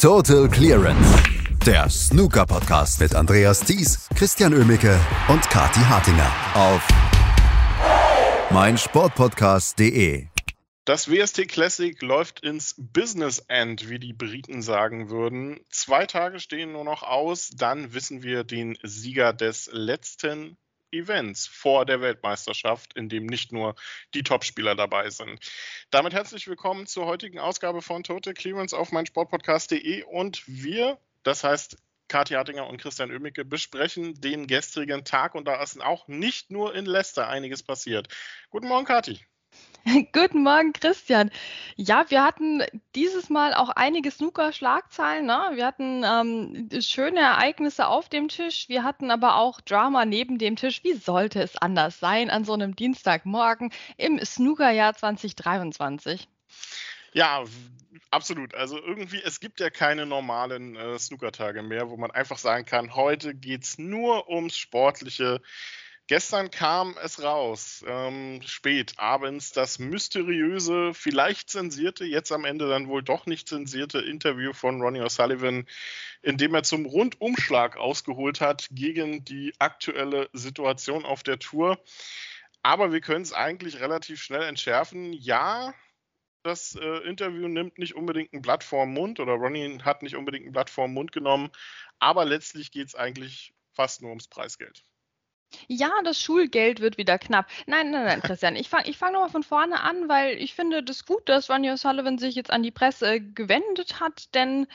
Total Clearance, der Snooker-Podcast mit Andreas Thies, Christian Ömicke und Kati Hartinger auf meinsportpodcast.de. Das WST Classic läuft ins Business End, wie die Briten sagen würden. Zwei Tage stehen nur noch aus, dann wissen wir den Sieger des letzten Events vor der Weltmeisterschaft, in dem nicht nur die Topspieler dabei sind. Damit herzlich willkommen zur heutigen Ausgabe von Total Clearance auf meinsportpodcast.de und wir, das heißt Kathi Hartinger und Christian Oemicke, besprechen den gestrigen Tag und da ist auch nicht nur in Leicester einiges passiert. Guten Morgen, Kathi. Guten Morgen, Christian. Ja, wir hatten dieses Mal auch einige Snooker-Schlagzeilen. Ne? Wir hatten ähm, schöne Ereignisse auf dem Tisch. Wir hatten aber auch Drama neben dem Tisch. Wie sollte es anders sein an so einem Dienstagmorgen im Snooker-Jahr 2023? Ja, absolut. Also irgendwie, es gibt ja keine normalen äh, Snooker-Tage mehr, wo man einfach sagen kann, heute geht es nur ums Sportliche. Gestern kam es raus, ähm, spät abends, das mysteriöse, vielleicht zensierte, jetzt am Ende dann wohl doch nicht zensierte Interview von Ronnie O'Sullivan, in dem er zum Rundumschlag ausgeholt hat gegen die aktuelle Situation auf der Tour. Aber wir können es eigentlich relativ schnell entschärfen. Ja, das äh, Interview nimmt nicht unbedingt ein Blatt vorm Mund oder Ronnie hat nicht unbedingt ein Blatt vorm Mund genommen, aber letztlich geht es eigentlich fast nur ums Preisgeld. Ja, das Schulgeld wird wieder knapp. Nein, nein, nein, Christian, ich fange ich fang nochmal von vorne an, weil ich finde das gut, dass Ronnie O'Sullivan sich jetzt an die Presse gewendet hat, denn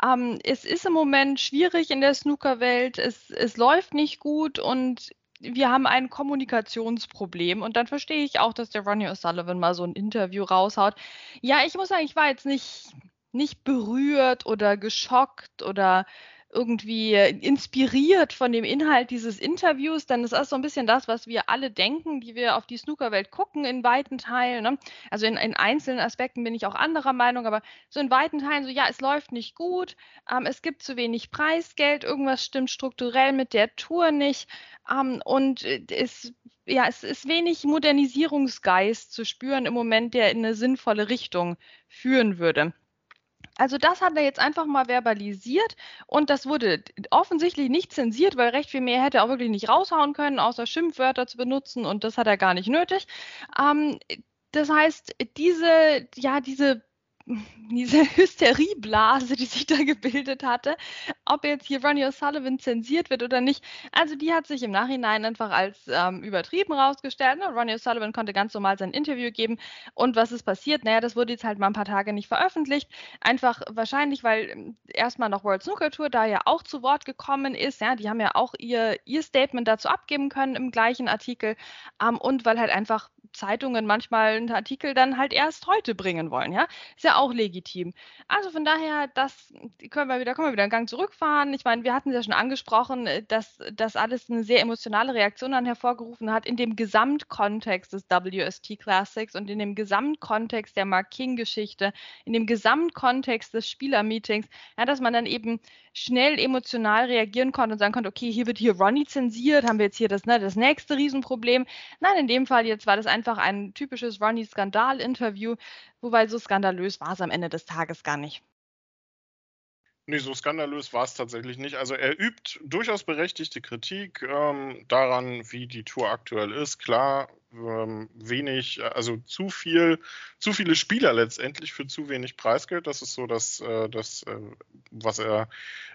ähm, es ist im Moment schwierig in der Snookerwelt, es, es läuft nicht gut und wir haben ein Kommunikationsproblem und dann verstehe ich auch, dass der Ronnie O'Sullivan mal so ein Interview raushaut. Ja, ich muss sagen, ich war jetzt nicht, nicht berührt oder geschockt oder irgendwie inspiriert von dem Inhalt dieses Interviews, denn es ist so ein bisschen das, was wir alle denken, die wir auf die Snookerwelt gucken in weiten Teilen. Ne? Also in, in, einzelnen Aspekten bin ich auch anderer Meinung, aber so in weiten Teilen so, ja, es läuft nicht gut, ähm, es gibt zu wenig Preisgeld, irgendwas stimmt strukturell mit der Tour nicht ähm, und es ja, es ist wenig Modernisierungsgeist zu spüren im Moment, der in eine sinnvolle Richtung führen würde. Also das hat er jetzt einfach mal verbalisiert und das wurde offensichtlich nicht zensiert, weil recht viel mehr hätte er auch wirklich nicht raushauen können, außer Schimpfwörter zu benutzen und das hat er gar nicht nötig. Ähm, das heißt, diese, ja, diese diese Hysterieblase, die sich da gebildet hatte, ob jetzt hier Ronnie O'Sullivan zensiert wird oder nicht. Also die hat sich im Nachhinein einfach als ähm, übertrieben rausgestellt. Ne? Ronnie O'Sullivan konnte ganz normal sein Interview geben. Und was ist passiert? Naja, das wurde jetzt halt mal ein paar Tage nicht veröffentlicht. Einfach wahrscheinlich, weil ähm, erstmal noch World Snooker Tour da ja auch zu Wort gekommen ist. Ja, die haben ja auch ihr, ihr Statement dazu abgeben können im gleichen Artikel. Ähm, und weil halt einfach Zeitungen manchmal einen Artikel dann halt erst heute bringen wollen. Ja, ist ja auch legitim. Also von daher, das können wir wieder, können wir wieder einen Gang zurückfahren. Ich meine, wir hatten es ja schon angesprochen, äh, dass das alles eine sehr emotionale Reaktion dann hervorgerufen hat in dem Gesamtkontext des WST Classics und in dem Gesamtkontext der Mark King-Geschichte, in dem Gesamtkontext des Spielermeetings, ja, dass man dann eben schnell emotional reagieren konnte und sagen konnte, okay, hier wird hier Ronnie zensiert, haben wir jetzt hier das, ne, das nächste Riesenproblem. Nein, in dem Fall jetzt war das einfach ein typisches Ronnie-Skandal-Interview, wobei so skandalös war es am Ende des Tages gar nicht. Nee, so skandalös war es tatsächlich nicht. Also er übt durchaus berechtigte Kritik ähm, daran, wie die Tour aktuell ist. Klar, ähm, wenig, also zu viel, zu viele Spieler letztendlich für zu wenig Preisgeld. Das ist so das, äh, das äh, was er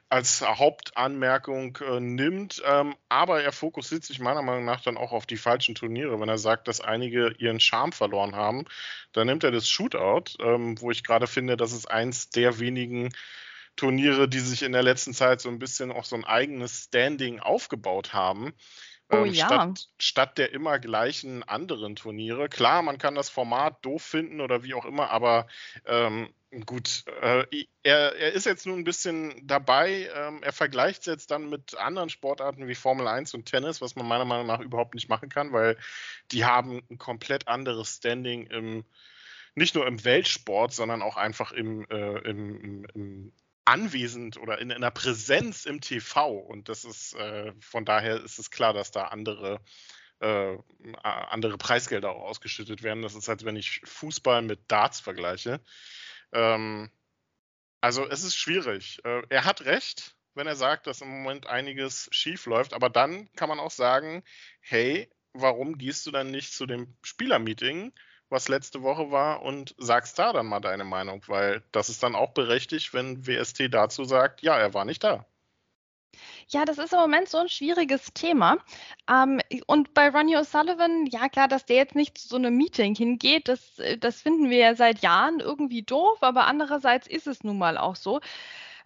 als Hauptanmerkung äh, nimmt. Ähm, aber er fokussiert sich meiner Meinung nach dann auch auf die falschen Turniere. Wenn er sagt, dass einige ihren Charme verloren haben, dann nimmt er das Shootout, ähm, wo ich gerade finde, das ist eins der wenigen Turniere, die sich in der letzten Zeit so ein bisschen auch so ein eigenes Standing aufgebaut haben. Oh ähm, ja. Statt, statt, der immer gleichen anderen Turniere. Klar, man kann das Format doof finden oder wie auch immer, aber ähm, gut, äh, er, er, ist jetzt nun ein bisschen dabei. Ähm, er vergleicht es jetzt dann mit anderen Sportarten wie Formel 1 und Tennis, was man meiner Meinung nach überhaupt nicht machen kann, weil die haben ein komplett anderes Standing im, nicht nur im Weltsport, sondern auch einfach im, äh, im, im anwesend oder in einer Präsenz im TV. Und das ist äh, von daher ist es klar, dass da andere äh, andere Preisgelder auch ausgeschüttet werden. Das ist, als wenn ich Fußball mit Darts vergleiche. Ähm, Also es ist schwierig. Äh, er hat recht, wenn er sagt, dass im Moment einiges schief läuft, aber dann kann man auch sagen, hey, warum gehst du dann nicht zu dem Spielermeeting, was letzte Woche war, und sagst da dann mal deine Meinung, weil das ist dann auch berechtigt, wenn WST dazu sagt, ja, er war nicht da. Ja, das ist im Moment so ein schwieriges Thema. Ähm, und bei Ronnie O'Sullivan, ja klar, dass der jetzt nicht zu so einem Meeting hingeht, das, das finden wir ja seit Jahren irgendwie doof, aber andererseits ist es nun mal auch so.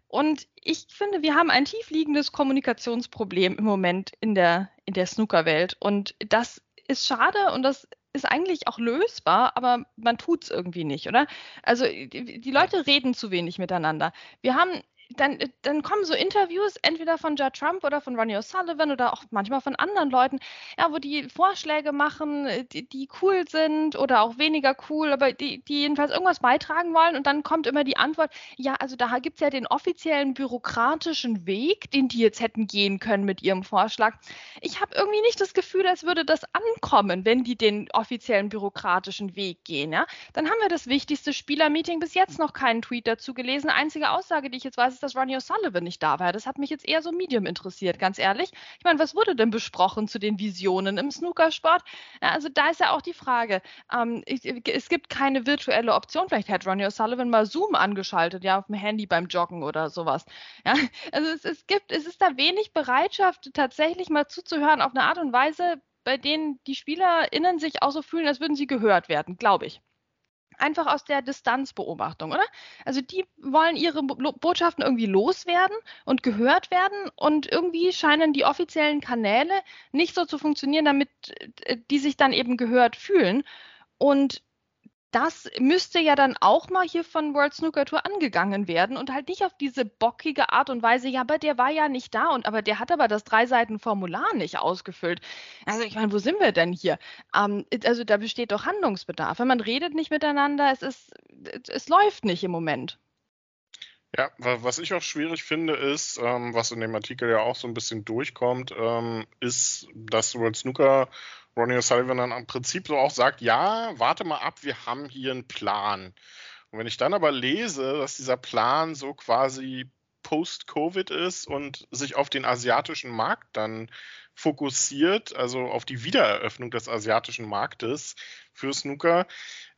Und ich finde, wir haben ein tiefliegendes Kommunikationsproblem im Moment in der, in der Snookerwelt. Und das ist schade und das ist eigentlich auch lösbar, aber man tut es irgendwie nicht, oder? Also die, die Leute reden zu wenig miteinander. Wir haben dann, äh, dann kommen so Interviews, entweder von Judd Trump oder von Ronnie O'Sullivan oder auch manchmal von anderen Leuten, ja, wo die Vorschläge machen, äh, die, die cool sind oder auch weniger cool, aber die, die jedenfalls irgendwas beitragen wollen. Und dann kommt immer die Antwort, ja, also da gibt es ja den offiziellen bürokratischen Weg, den die jetzt hätten gehen können mit ihrem Vorschlag. Ich habe irgendwie nicht das Gefühl, als würde das ankommen, wenn die den offiziellen bürokratischen Weg gehen. Ja? Dann haben wir das wichtigste Spielermeeting bis jetzt noch keinen Tweet dazu gelesen. Einzige Aussage, die ich jetzt weiß, ist, dass Ronnie O'Sullivan nicht da war. Das hat mich jetzt eher so medium interessiert, ganz ehrlich. Ich meine, was wurde denn besprochen zu den Visionen im Snookersport? Ja, also da ist ja auch die Frage. Ähm, ich, es gibt keine virtuelle Option. Vielleicht hat Ronnie O'Sullivan mal Zoom angeschaltet, ja, auf dem Handy beim Joggen oder sowas. Ja, also es, es gibt, es ist da wenig Bereitschaft, tatsächlich mal zuzuhören auf eine Art und Weise, bei denen die SpielerInnen sich auch so fühlen, als würden sie gehört werden, glaube ich einfach aus der Distanzbeobachtung, oder? Also die wollen ihre Botschaften irgendwie loswerden und gehört werden und irgendwie scheinen die offiziellen Kanäle nicht so zu funktionieren, damit äh, die sich dann eben gehört fühlen. Und das müsste ja dann auch mal hier von World Snooker Tour angegangen werden und halt nicht auf diese bockige Art und Weise, ja, aber der war ja nicht da und aber der hat aber das drei Seiten Formular nicht ausgefüllt. Also ich meine, wo sind wir denn hier? Ähm, also da besteht doch Handlungsbedarf. Man redet nicht miteinander, es ist, es läuft nicht im Moment. Ja, was ich auch schwierig finde, ist, ähm, was in dem Artikel ja auch so ein bisschen durchkommt, ähm, ist, dass World Snooker Ronnie O'Sullivan dann im Prinzip so auch sagt, ja, warte mal ab, wir haben hier einen Plan. Und wenn ich dann aber lese, dass dieser Plan so quasi post-Covid ist und sich auf den asiatischen Markt dann fokussiert, also auf die Wiedereröffnung des asiatischen Marktes für Snooker,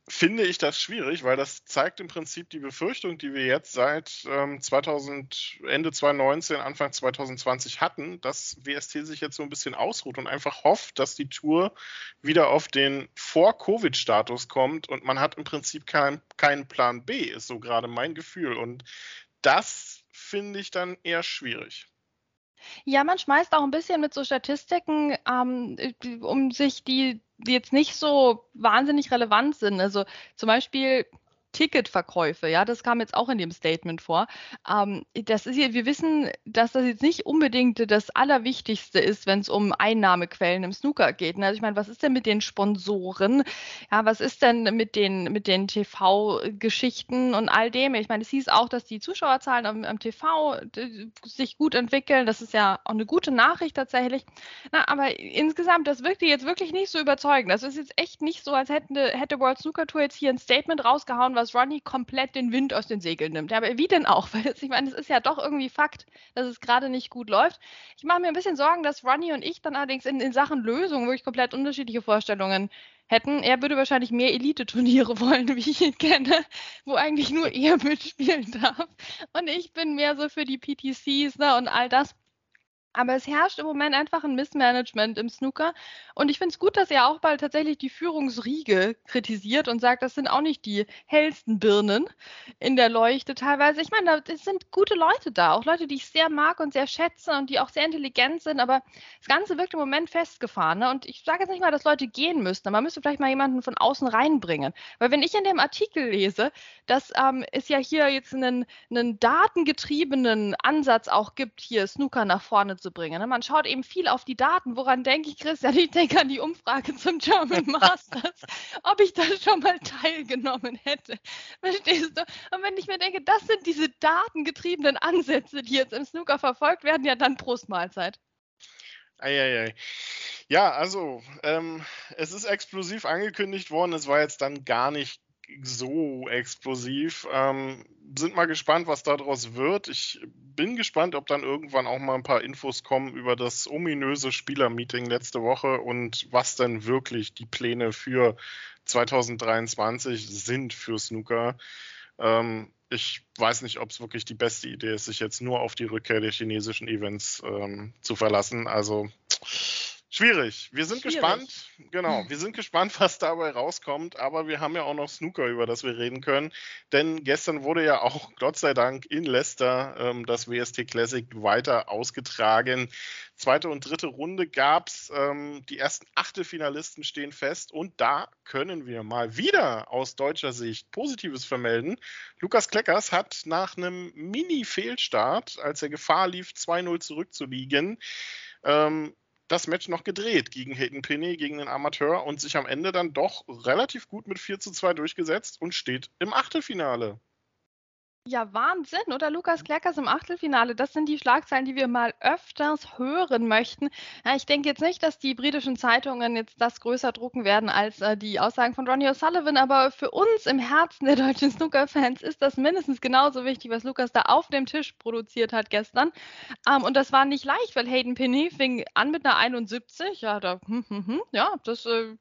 finde ich das schwierig, weil das zeigt im Prinzip die Befürchtung, die wir jetzt seit ähm, 2000, Ende 2019, Anfang 2020 hatten, dass WST sich jetzt so ein bisschen ausruht und einfach hofft, dass die Tour wieder auf den Vor-Covid-Status kommt und man hat im Prinzip keinen kein Plan B, ist so gerade mein Gefühl. Und das finde ich dann eher schwierig. Ja, man schmeißt auch ein bisschen mit so Statistiken, ähm, um sich die, die jetzt nicht so wahnsinnig relevant sind. Also zum Beispiel Ticketverkäufe, ja, das kam jetzt auch in dem Statement vor. Ähm, das ist hier, wir wissen, dass das jetzt nicht unbedingt das Allerwichtigste ist, wenn es um Einnahmequellen im Snooker geht. Also ich meine, was ist denn mit den Sponsoren? Ja, was ist denn mit den, mit den TV-Geschichten und all dem? Ich meine, es hieß auch, dass die Zuschauerzahlen am, am TV sich gut entwickeln. Das ist ja auch eine gute Nachricht tatsächlich. Na, aber insgesamt, das wirkte jetzt wirklich nicht so überzeugend. Das ist jetzt echt nicht so, als hätte, hätte World Snooker Tour jetzt hier ein Statement rausgehauen, was dass Ronnie komplett den Wind aus den Segeln nimmt. Aber wie denn auch? Weil ich meine, es ist ja doch irgendwie Fakt, dass es gerade nicht gut läuft. Ich mache mir ein bisschen Sorgen, dass Ronnie und ich dann allerdings in, in Sachen Lösung wirklich komplett unterschiedliche Vorstellungen hätten. Er würde wahrscheinlich mehr Elite-Turniere wollen, wie ich ihn kenne, wo eigentlich nur er mitspielen darf. Und ich bin mehr so für die PTCs ne, und all das. Aber es herrscht im Moment einfach ein Missmanagement im Snooker. Und ich finde es gut, dass er auch bald tatsächlich die Führungsriege kritisiert und sagt, das sind auch nicht die hellsten Birnen in der Leuchte teilweise. Ich meine, es sind gute Leute da, auch Leute, die ich sehr mag und sehr schätze und die auch sehr intelligent sind. Aber das Ganze wirkt im Moment festgefahren. Ne? Und ich sage jetzt nicht mal, dass Leute gehen müssten, aber man müsste vielleicht mal jemanden von außen reinbringen. Weil wenn ich in dem Artikel lese, dass ähm, es ja hier jetzt einen, einen datengetriebenen Ansatz auch gibt, hier Snooker nach vorne zu zu bringen. Ne? Man schaut eben viel auf die Daten. Woran denke ich, Christian? Ich denke an die Umfrage zum German Masters, ob ich da schon mal teilgenommen hätte. Verstehst du? Und wenn ich mir denke, das sind diese datengetriebenen Ansätze, die jetzt im Snooker verfolgt werden, ja dann Prostmahlzeit. Eieiei. Ja, also, ähm, es ist explosiv angekündigt worden. Es war jetzt dann gar nicht so explosiv. Ähm, sind mal gespannt, was daraus wird. Ich bin gespannt, ob dann irgendwann auch mal ein paar Infos kommen über das ominöse Spielermeeting letzte Woche und was denn wirklich die Pläne für 2023 sind für Snooker. Ähm, ich weiß nicht, ob es wirklich die beste Idee ist, sich jetzt nur auf die Rückkehr der chinesischen Events ähm, zu verlassen. Also Schwierig. Wir sind Schwierig. gespannt. Genau, hm. wir sind gespannt, was dabei rauskommt. Aber wir haben ja auch noch Snooker, über das wir reden können. Denn gestern wurde ja auch, Gott sei Dank, in Leicester ähm, das WST Classic weiter ausgetragen. Zweite und dritte Runde gab es. Ähm, die ersten Achtelfinalisten stehen fest. Und da können wir mal wieder aus deutscher Sicht Positives vermelden. Lukas Kleckers hat nach einem Mini-Fehlstart, als er Gefahr lief, 2-0 zurückzuliegen, ähm, das Match noch gedreht gegen Hayden Pinney, gegen den Amateur und sich am Ende dann doch relativ gut mit 4 zu 2 durchgesetzt und steht im Achtelfinale. Ja, Wahnsinn, oder Lukas Klerkers im Achtelfinale? Das sind die Schlagzeilen, die wir mal öfters hören möchten. Ja, ich denke jetzt nicht, dass die britischen Zeitungen jetzt das größer drucken werden als äh, die Aussagen von Ronnie O'Sullivan, aber für uns im Herzen der deutschen Snooker-Fans ist das mindestens genauso wichtig, was Lukas da auf dem Tisch produziert hat gestern. Ähm, und das war nicht leicht, weil Hayden Penny fing an mit einer 71. Ja, da, hm, hm, hm, ja das äh,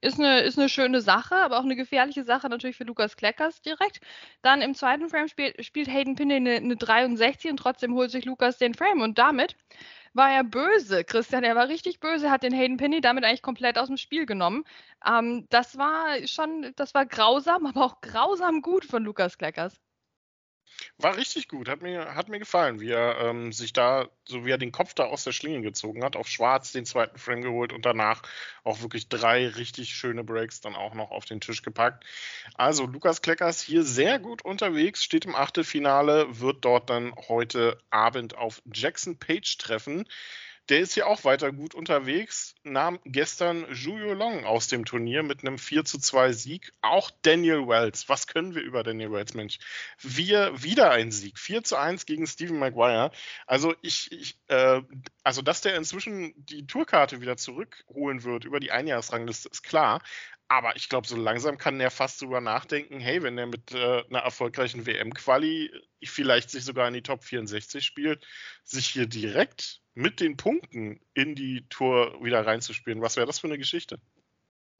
ist, eine, ist eine schöne Sache, aber auch eine gefährliche Sache natürlich für Lukas Kleckers direkt. Dann im zweiten Frame-Spiel spielt Hayden Pinney eine, eine 63 und trotzdem holt sich Lukas den Frame. Und damit war er böse, Christian. Er war richtig böse, hat den Hayden Pinney damit eigentlich komplett aus dem Spiel genommen. Ähm, das war schon, das war grausam, aber auch grausam gut von Lukas Kleckers. War richtig gut, hat mir, hat mir gefallen, wie er ähm, sich da, so wie er den Kopf da aus der Schlinge gezogen hat, auf Schwarz den zweiten Frame geholt und danach auch wirklich drei richtig schöne Breaks dann auch noch auf den Tisch gepackt. Also Lukas Kleckers hier sehr gut unterwegs, steht im Achtelfinale, wird dort dann heute Abend auf Jackson Page treffen. Der ist ja auch weiter gut unterwegs, nahm gestern Julio Long aus dem Turnier mit einem 4 zu 2 Sieg. Auch Daniel Wells. Was können wir über Daniel Wells, Mensch? Wir wieder ein Sieg. 4 zu 1 gegen Stephen Maguire. Also ich, ich äh, also dass der inzwischen die Tourkarte wieder zurückholen wird über die Einjahresrangliste, ist klar. Aber ich glaube, so langsam kann er fast drüber nachdenken, hey, wenn er mit äh, einer erfolgreichen WM-Quali vielleicht sich sogar in die Top 64 spielt, sich hier direkt mit den Punkten in die Tour wieder reinzuspielen. Was wäre das für eine Geschichte?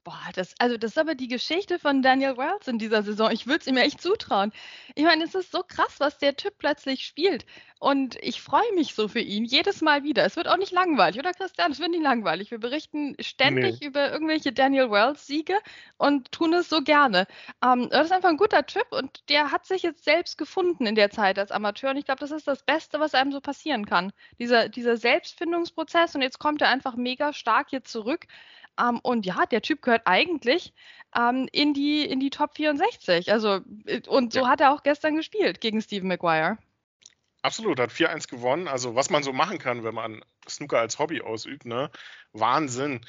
Boah, das, also das ist aber die Geschichte von Daniel Wells in dieser Saison. Ich würde es ihm echt zutrauen. Ich meine, es ist so krass, was der Typ plötzlich spielt. Und ich freue mich so für ihn jedes Mal wieder. Es wird auch nicht langweilig, oder Christian? Es wird nicht langweilig. Wir berichten ständig nee. über irgendwelche Daniel Wells-Siege und tun es so gerne. Ähm, das ist einfach ein guter Typ und der hat sich jetzt selbst gefunden in der Zeit als Amateur. Und ich glaube, das ist das Beste, was einem so passieren kann. Dieser, dieser Selbstfindungsprozess und jetzt kommt er einfach mega stark hier zurück. Ähm, und ja, der Typ gehört eigentlich ähm, in, die, in die Top 64. Also, äh, und so ja. hat er auch gestern gespielt gegen Stephen Maguire. Absolut, hat 4-1 gewonnen. Also, was man so machen kann, wenn man Snooker als Hobby ausübt, ne? Wahnsinn.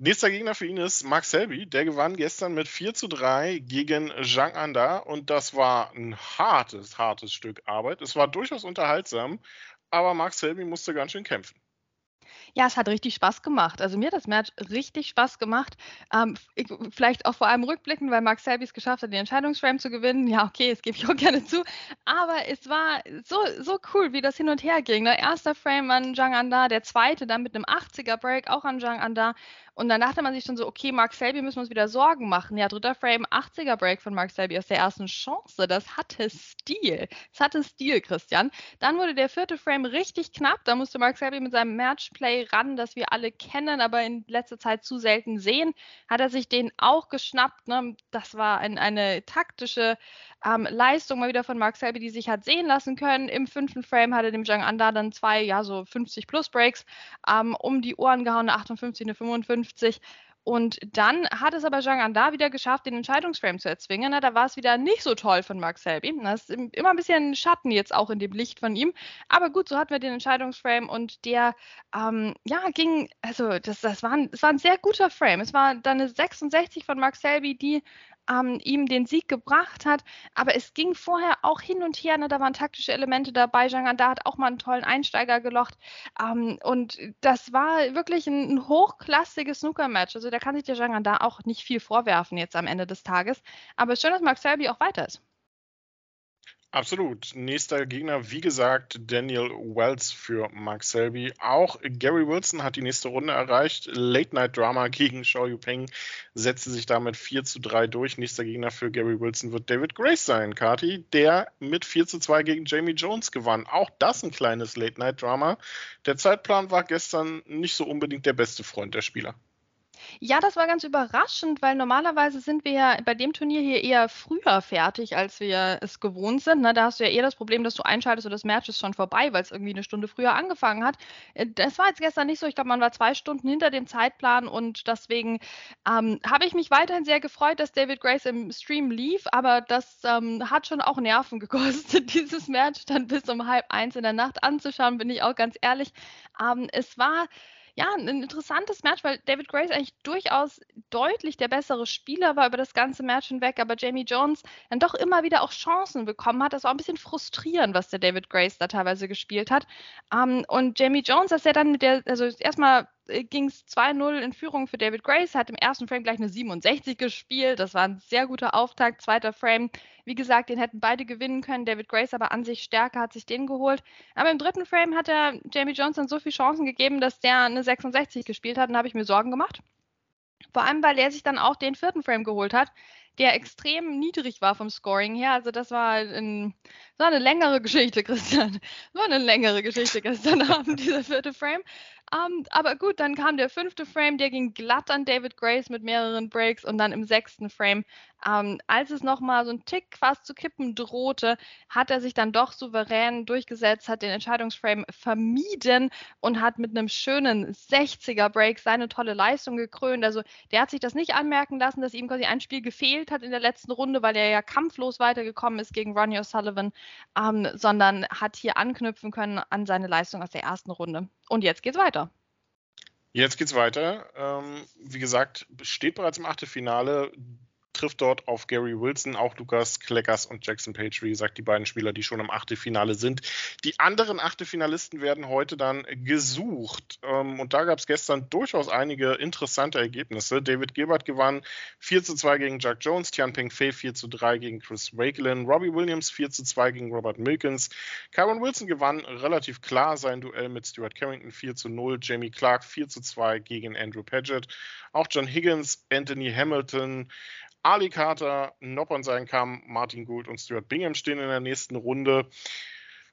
Nächster Gegner für ihn ist Mark Selby. Der gewann gestern mit 4 zu 3 gegen Zhang Anda und das war ein hartes, hartes Stück Arbeit. Es war durchaus unterhaltsam, aber Mark Selby musste ganz schön kämpfen. Ja, es hat richtig Spaß gemacht. Also mir hat das Match richtig Spaß gemacht. Ähm, ich, vielleicht auch vor allem rückblickend, weil Mark Selby es geschafft hat, den Entscheidungsframe zu gewinnen. Ja, okay, das gebe ich auch gerne zu. Aber es war so, so cool, wie das hin und her ging. Ne? Erster Frame an Zhang Anda, der zweite dann mit einem 80er Break auch an Zhang Anda. Und dann dachte man sich schon so, okay, Mark Selby müssen wir uns wieder Sorgen machen. Ja, dritter Frame, 80er Break von Mark Selby aus der ersten Chance. Das hatte Stil. Das hatte Stil, Christian. Dann wurde der vierte Frame richtig knapp. Da musste Mark Selby mit seinem Matchplay ran, das wir alle kennen, aber in letzter Zeit zu selten sehen. Hat er sich den auch geschnappt. Ne? Das war ein, eine taktische ähm, Leistung mal wieder von Mark Selby, die sich hat sehen lassen können. Im fünften Frame hatte dem Zhang Anda dann zwei, ja, so 50 plus Breaks ähm, um die Ohren gehauen, eine 58, eine 55. Und dann hat es aber Zhang Anda wieder geschafft, den Entscheidungsframe zu erzwingen. Da war es wieder nicht so toll von Mark Selby. Das ist immer ein bisschen Schatten jetzt auch in dem Licht von ihm. Aber gut, so hatten wir den Entscheidungsframe und der, ähm, ja, ging, also das, das, war ein, das war ein sehr guter Frame. Es war dann eine 66 von Mark Selby, die ähm, ihm den Sieg gebracht hat. Aber es ging vorher auch hin und her. Ne? Da waren taktische Elemente dabei. Jean da hat auch mal einen tollen Einsteiger gelocht. Ähm, und das war wirklich ein, ein hochklassiges Snooker-Match. Also da kann sich der Jean da auch nicht viel vorwerfen jetzt am Ende des Tages. Aber schön, dass Mark Selby auch weiter ist. Absolut. Nächster Gegner, wie gesagt, Daniel Wells für Mark Selby. Auch Gary Wilson hat die nächste Runde erreicht. Late Night Drama gegen Xiao Yupeng setzte sich damit 4 zu 3 durch. Nächster Gegner für Gary Wilson wird David Grace sein, Kati, der mit 4 zu 2 gegen Jamie Jones gewann. Auch das ein kleines Late Night Drama. Der Zeitplan war gestern nicht so unbedingt der beste Freund der Spieler. Ja, das war ganz überraschend, weil normalerweise sind wir ja bei dem Turnier hier eher früher fertig, als wir es gewohnt sind. Ne? Da hast du ja eher das Problem, dass du einschaltest und das Match ist schon vorbei, weil es irgendwie eine Stunde früher angefangen hat. Äh, das war jetzt gestern nicht so. Ich glaube, man war zwei Stunden hinter dem Zeitplan und deswegen ähm, habe ich mich weiterhin sehr gefreut, dass David Grace im Stream lief, aber das ähm, hat schon auch Nerven gekostet, dieses Match dann bis um halb eins in der Nacht anzuschauen, bin ich auch ganz ehrlich. Ähm, es war ja, ein interessantes Match, weil David Grace eigentlich durchaus deutlich der bessere Spieler war über das ganze Match hinweg, aber Jamie Jones dann doch immer wieder auch Chancen bekommen hat. Das war ein bisschen frustrierend, was der David Grace da teilweise gespielt hat. Ähm, und Jamie Jones, dass er dann mit der, also erstmal ging es 2-0 in Führung für David Grace, hat im ersten Frame gleich eine 67 gespielt. Das war ein sehr guter Auftakt. Zweiter Frame, wie gesagt, den hätten beide gewinnen können. David Grace aber an sich stärker hat sich den geholt. Aber im dritten Frame hat er Jamie Johnson so viele Chancen gegeben, dass der eine 66 gespielt hat. Und da habe ich mir Sorgen gemacht. Vor allem, weil er sich dann auch den vierten Frame geholt hat, der extrem niedrig war vom Scoring her. Also das war, ein, das war eine längere Geschichte, Christian. Das war eine längere Geschichte gestern Abend, dieser vierte Frame. Um, aber gut, dann kam der fünfte Frame, der ging glatt an David Grace mit mehreren Breaks und dann im sechsten Frame, um, als es nochmal so ein Tick fast zu kippen drohte, hat er sich dann doch souverän durchgesetzt, hat den Entscheidungsframe vermieden und hat mit einem schönen 60er Break seine tolle Leistung gekrönt. Also der hat sich das nicht anmerken lassen, dass ihm quasi ein Spiel gefehlt hat in der letzten Runde, weil er ja kampflos weitergekommen ist gegen Ronnie O'Sullivan, um, sondern hat hier anknüpfen können an seine Leistung aus der ersten Runde. Und jetzt geht's weiter. Jetzt geht's weiter. Ähm, wie gesagt, steht bereits im Achtelfinale trifft dort auf Gary Wilson, auch Lukas Kleckers und Jackson Page, wie gesagt, die beiden Spieler, die schon im Achtelfinale sind. Die anderen Achtelfinalisten werden heute dann gesucht. Ähm, und da gab es gestern durchaus einige interessante Ergebnisse. David Gilbert gewann 4 zu 2 gegen Jack Jones, Tian Peng Fei 4 zu 3 gegen Chris Wakelin, Robbie Williams 4 zu 2 gegen Robert Milkins. Kyron Wilson gewann relativ klar sein Duell mit Stuart Carrington 4 zu 0, Jamie Clark 4 zu 2 gegen Andrew Paget. Auch John Higgins, Anthony Hamilton, Ali Carter, Noppon sein Kamm, Martin Gould und Stuart Bingham stehen in der nächsten Runde.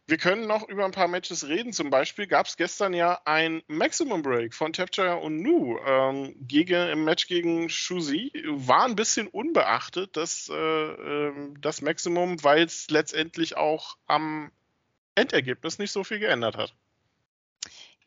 Wir können noch über ein paar Matches reden. Zum Beispiel gab es gestern ja ein Maximum Break von Tapchaya und Nu ähm, gegen, im Match gegen Shuzi. War ein bisschen unbeachtet, das, äh, ähm, das Maximum, weil es letztendlich auch am Endergebnis nicht so viel geändert hat.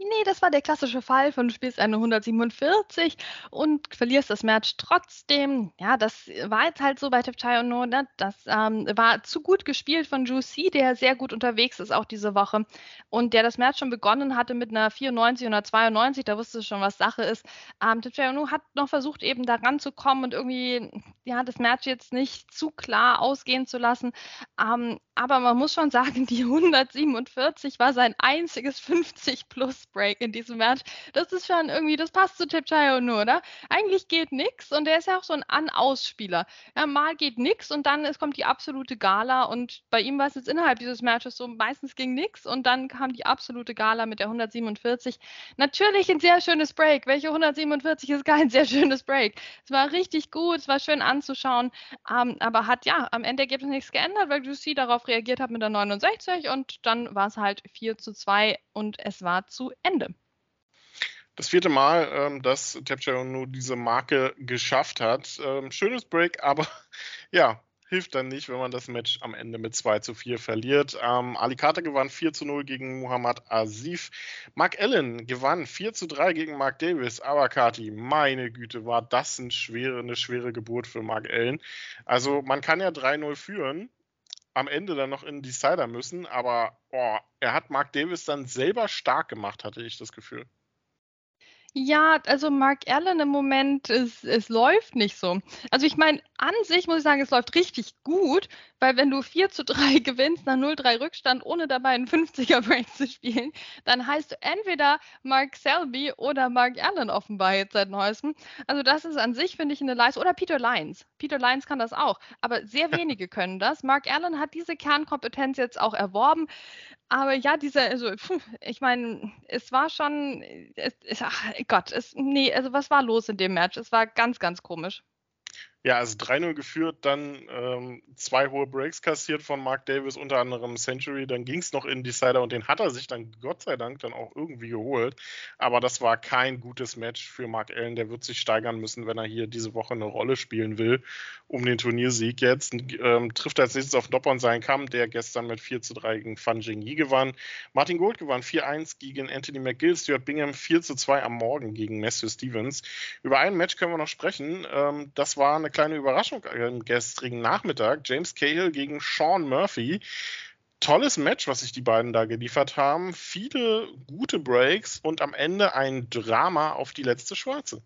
Nee, das war der klassische Fall von du spielst eine 147 und verlierst das Match trotzdem. Ja, das war jetzt halt so bei Tepchai und No. Ne? Das ähm, war zu gut gespielt von Juicy, der sehr gut unterwegs ist auch diese Woche und der das Match schon begonnen hatte mit einer 94 oder 92. Da wusste schon, was Sache ist. Ähm, Tepchai No hat noch versucht, eben da ranzukommen und irgendwie ja, das Match jetzt nicht zu klar ausgehen zu lassen. Ähm, aber man muss schon sagen, die 147 war sein einziges 50 plus Break in diesem Match. Das ist schon irgendwie, das passt zu Tipchayo nur, oder? Eigentlich geht nix und der ist ja auch so ein An-Aus-Spieler. Ja, mal geht nix und dann ist, kommt die absolute Gala und bei ihm war es jetzt innerhalb dieses Matches so, meistens ging nix und dann kam die absolute Gala mit der 147. Natürlich ein sehr schönes Break. Welche 147 ist kein sehr schönes Break? Es war richtig gut, es war schön anzuschauen, ähm, aber hat ja am Ende Ergebnis nichts geändert, weil Juicy darauf reagiert hat mit der 69 und dann war es halt 4 zu 2 und es war zu Ende. Das vierte Mal, ähm, dass Tapchero nur diese Marke geschafft hat. Ähm, schönes Break, aber ja, hilft dann nicht, wenn man das Match am Ende mit 2 zu 4 verliert. Ähm, Alicante gewann 4 zu 0 gegen Muhammad Asif. Mark Allen gewann 4 zu 3 gegen Mark Davis. Aber Kati, meine Güte, war das ein schwere, eine schwere Geburt für Mark Allen. Also man kann ja 3-0 führen am Ende dann noch in Decider müssen, aber oh, er hat Mark Davis dann selber stark gemacht, hatte ich das Gefühl. Ja, also Mark Allen im Moment, es, es läuft nicht so. Also ich meine, an sich muss ich sagen, es läuft richtig gut, weil wenn du 4 zu 3 gewinnst nach 0-3 Rückstand, ohne dabei einen 50er Break zu spielen, dann heißt du entweder Mark Selby oder Mark Allen offenbar jetzt seit neuestem. Also das ist an sich, finde ich, eine Leistung. Oder Peter Lyons. Peter Lyons kann das auch, aber sehr wenige können das. Mark Allen hat diese Kernkompetenz jetzt auch erworben. Aber ja, dieser, also, ich meine, es war schon, es, es, ach Gott, es, nee, also was war los in dem Match? Es war ganz, ganz komisch. Ja, also 3-0 geführt, dann ähm, zwei hohe Breaks kassiert von Mark Davis, unter anderem Century. Dann ging es noch in Decider und den hat er sich dann Gott sei Dank dann auch irgendwie geholt. Aber das war kein gutes Match für Mark Allen. Der wird sich steigern müssen, wenn er hier diese Woche eine Rolle spielen will, um den Turniersieg jetzt. Ähm, trifft als nächstes auf Doppon seinen Kamm, der gestern mit 4 zu 3 gegen Fan Jingyi gewann. Martin Gold gewann 4-1 gegen Anthony McGill. Stuart Bingham 4 zu 2 am Morgen gegen Matthew Stevens. Über ein Match können wir noch sprechen. Ähm, das war eine kleine Überraschung am gestrigen Nachmittag. James Cahill gegen Sean Murphy. Tolles Match, was sich die beiden da geliefert haben. Viele gute Breaks und am Ende ein Drama auf die letzte Schwarze.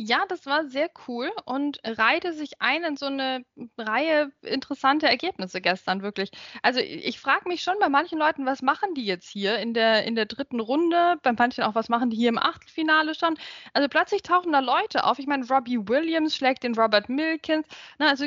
Ja, das war sehr cool und reihte sich ein in so eine Reihe interessante Ergebnisse gestern, wirklich. Also ich frage mich schon bei manchen Leuten, was machen die jetzt hier in der, in der dritten Runde? Bei manchen auch, was machen die hier im Achtelfinale schon? Also plötzlich tauchen da Leute auf. Ich meine, Robbie Williams schlägt den Robert Milkins. Na, also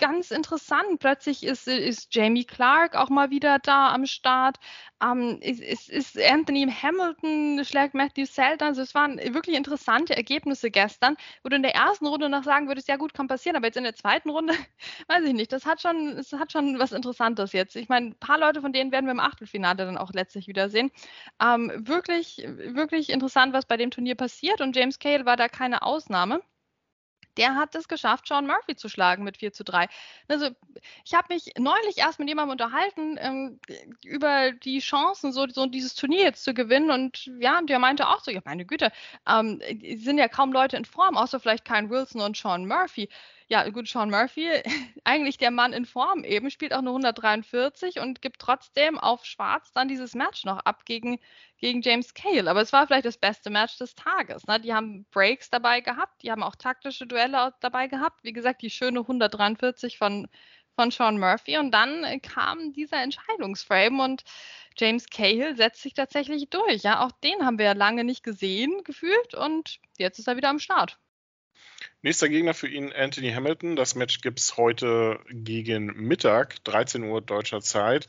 ganz interessant. Plötzlich ist, ist Jamie Clark auch mal wieder da am Start. Ähm, es ist Anthony Hamilton schlägt Matthew Selton. Also es waren wirklich interessante Ergebnisse gestern gestern, wo du in der ersten Runde noch sagen würdest, ja gut, kann passieren, aber jetzt in der zweiten Runde, weiß ich nicht, das hat schon, es hat schon was Interessantes jetzt. Ich meine, ein paar Leute von denen werden wir im Achtelfinale dann auch letztlich wiedersehen. Ähm, wirklich, wirklich interessant, was bei dem Turnier passiert und James Cale war da keine Ausnahme der hat es geschafft, Sean Murphy zu schlagen mit 4 zu 3. Also ich habe mich neulich erst mit jemandem unterhalten ähm, über die Chancen, so, so, dieses Turnier jetzt zu gewinnen. Und ja, der meinte auch so, ja meine Güte, ähm, sind ja kaum Leute in Form, außer vielleicht Kyle Wilson und Sean Murphy ja, gut, Sean Murphy, eigentlich der Mann in Form eben, spielt auch nur 143 und gibt trotzdem auf Schwarz dann dieses Match noch ab gegen, gegen James Cale. Aber es war vielleicht das beste Match des Tages. Ne? Die haben Breaks dabei gehabt, die haben auch taktische Duelle dabei gehabt. Wie gesagt, die schöne 143 von, von Sean Murphy. Und dann kam dieser Entscheidungsframe und James Cahill setzt sich tatsächlich durch. Ja, auch den haben wir ja lange nicht gesehen, gefühlt. Und jetzt ist er wieder am Start. Nächster Gegner für ihn Anthony Hamilton. Das Match gibt es heute gegen Mittag, 13 Uhr deutscher Zeit.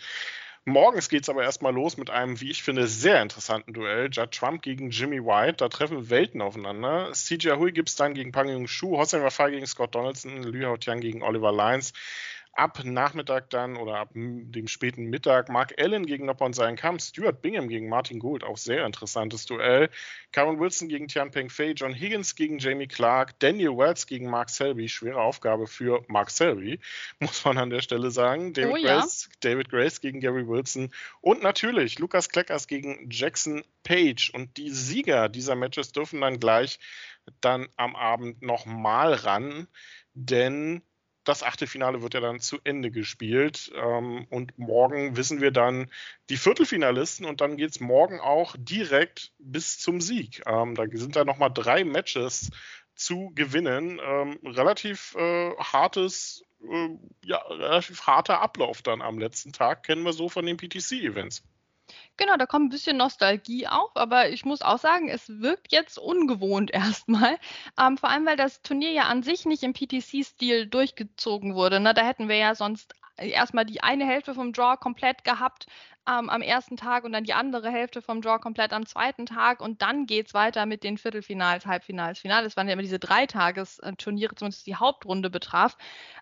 Morgens geht es aber erstmal los mit einem, wie ich finde, sehr interessanten Duell. Judd Trump gegen Jimmy White. Da treffen Welten aufeinander. CJ Hui gibt es dann gegen Pang Yung Shu, Hossein Wafai gegen Scott Donaldson, Liu Hao Tian gegen Oliver Lyons ab Nachmittag dann oder ab dem späten Mittag Mark Allen gegen Noppon seinen Kampf, Stuart Bingham gegen Martin Gould, auch sehr interessantes Duell. Karen Wilson gegen Tian Peng Fei, John Higgins gegen Jamie Clark, Daniel Wells gegen Mark Selby, schwere Aufgabe für Mark Selby, muss man an der Stelle sagen. David, oh, ja. Grace, David Grace gegen Gary Wilson und natürlich Lukas Kleckers gegen Jackson Page. Und die Sieger dieser Matches dürfen dann gleich dann am Abend nochmal ran, denn das Achtelfinale wird ja dann zu Ende gespielt. Ähm, und morgen wissen wir dann die Viertelfinalisten und dann geht es morgen auch direkt bis zum Sieg. Ähm, da sind da nochmal drei Matches zu gewinnen. Ähm, relativ äh, hartes, äh, ja, relativ harter Ablauf dann am letzten Tag, kennen wir so von den PTC-Events. Genau, da kommt ein bisschen Nostalgie auf, aber ich muss auch sagen, es wirkt jetzt ungewohnt erstmal. Ähm, vor allem, weil das Turnier ja an sich nicht im PTC-Stil durchgezogen wurde. Ne? Da hätten wir ja sonst erstmal die eine Hälfte vom Draw komplett gehabt ähm, am ersten Tag und dann die andere Hälfte vom Draw komplett am zweiten Tag und dann geht es weiter mit den Viertelfinals, Halbfinals, Finale. Es waren ja immer diese Dreitages-Turniere, zumindest die Hauptrunde betraf.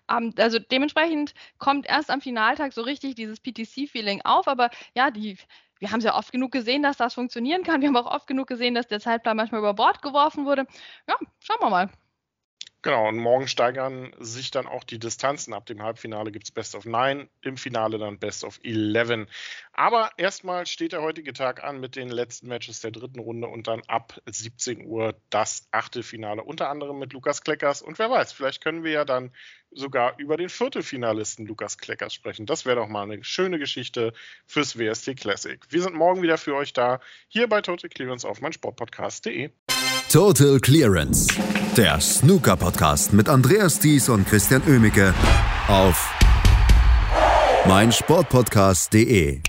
Ähm, also dementsprechend kommt erst am Finaltag so richtig dieses PTC-Feeling auf, aber ja, die wir haben es ja oft genug gesehen, dass das funktionieren kann. Wir haben auch oft genug gesehen, dass der Zeitplan manchmal über Bord geworfen wurde. Ja, schauen wir mal. Genau, und morgen steigern sich dann auch die Distanzen. Ab dem Halbfinale gibt es Best of Nine, im Finale dann Best of Eleven. Aber erstmal steht der heutige Tag an mit den letzten Matches der dritten Runde und dann ab 17 Uhr das Achtelfinale, unter anderem mit Lukas Kleckers. Und wer weiß, vielleicht können wir ja dann sogar über den Viertelfinalisten Lukas Kleckers sprechen. Das wäre doch mal eine schöne Geschichte fürs WST Classic. Wir sind morgen wieder für euch da, hier bei Total Clearance auf meinsportpodcast.de. Total Clearance, der Snooker-Podcast mit Andreas Thies und Christian Ömicke auf meinsportpodcast.de.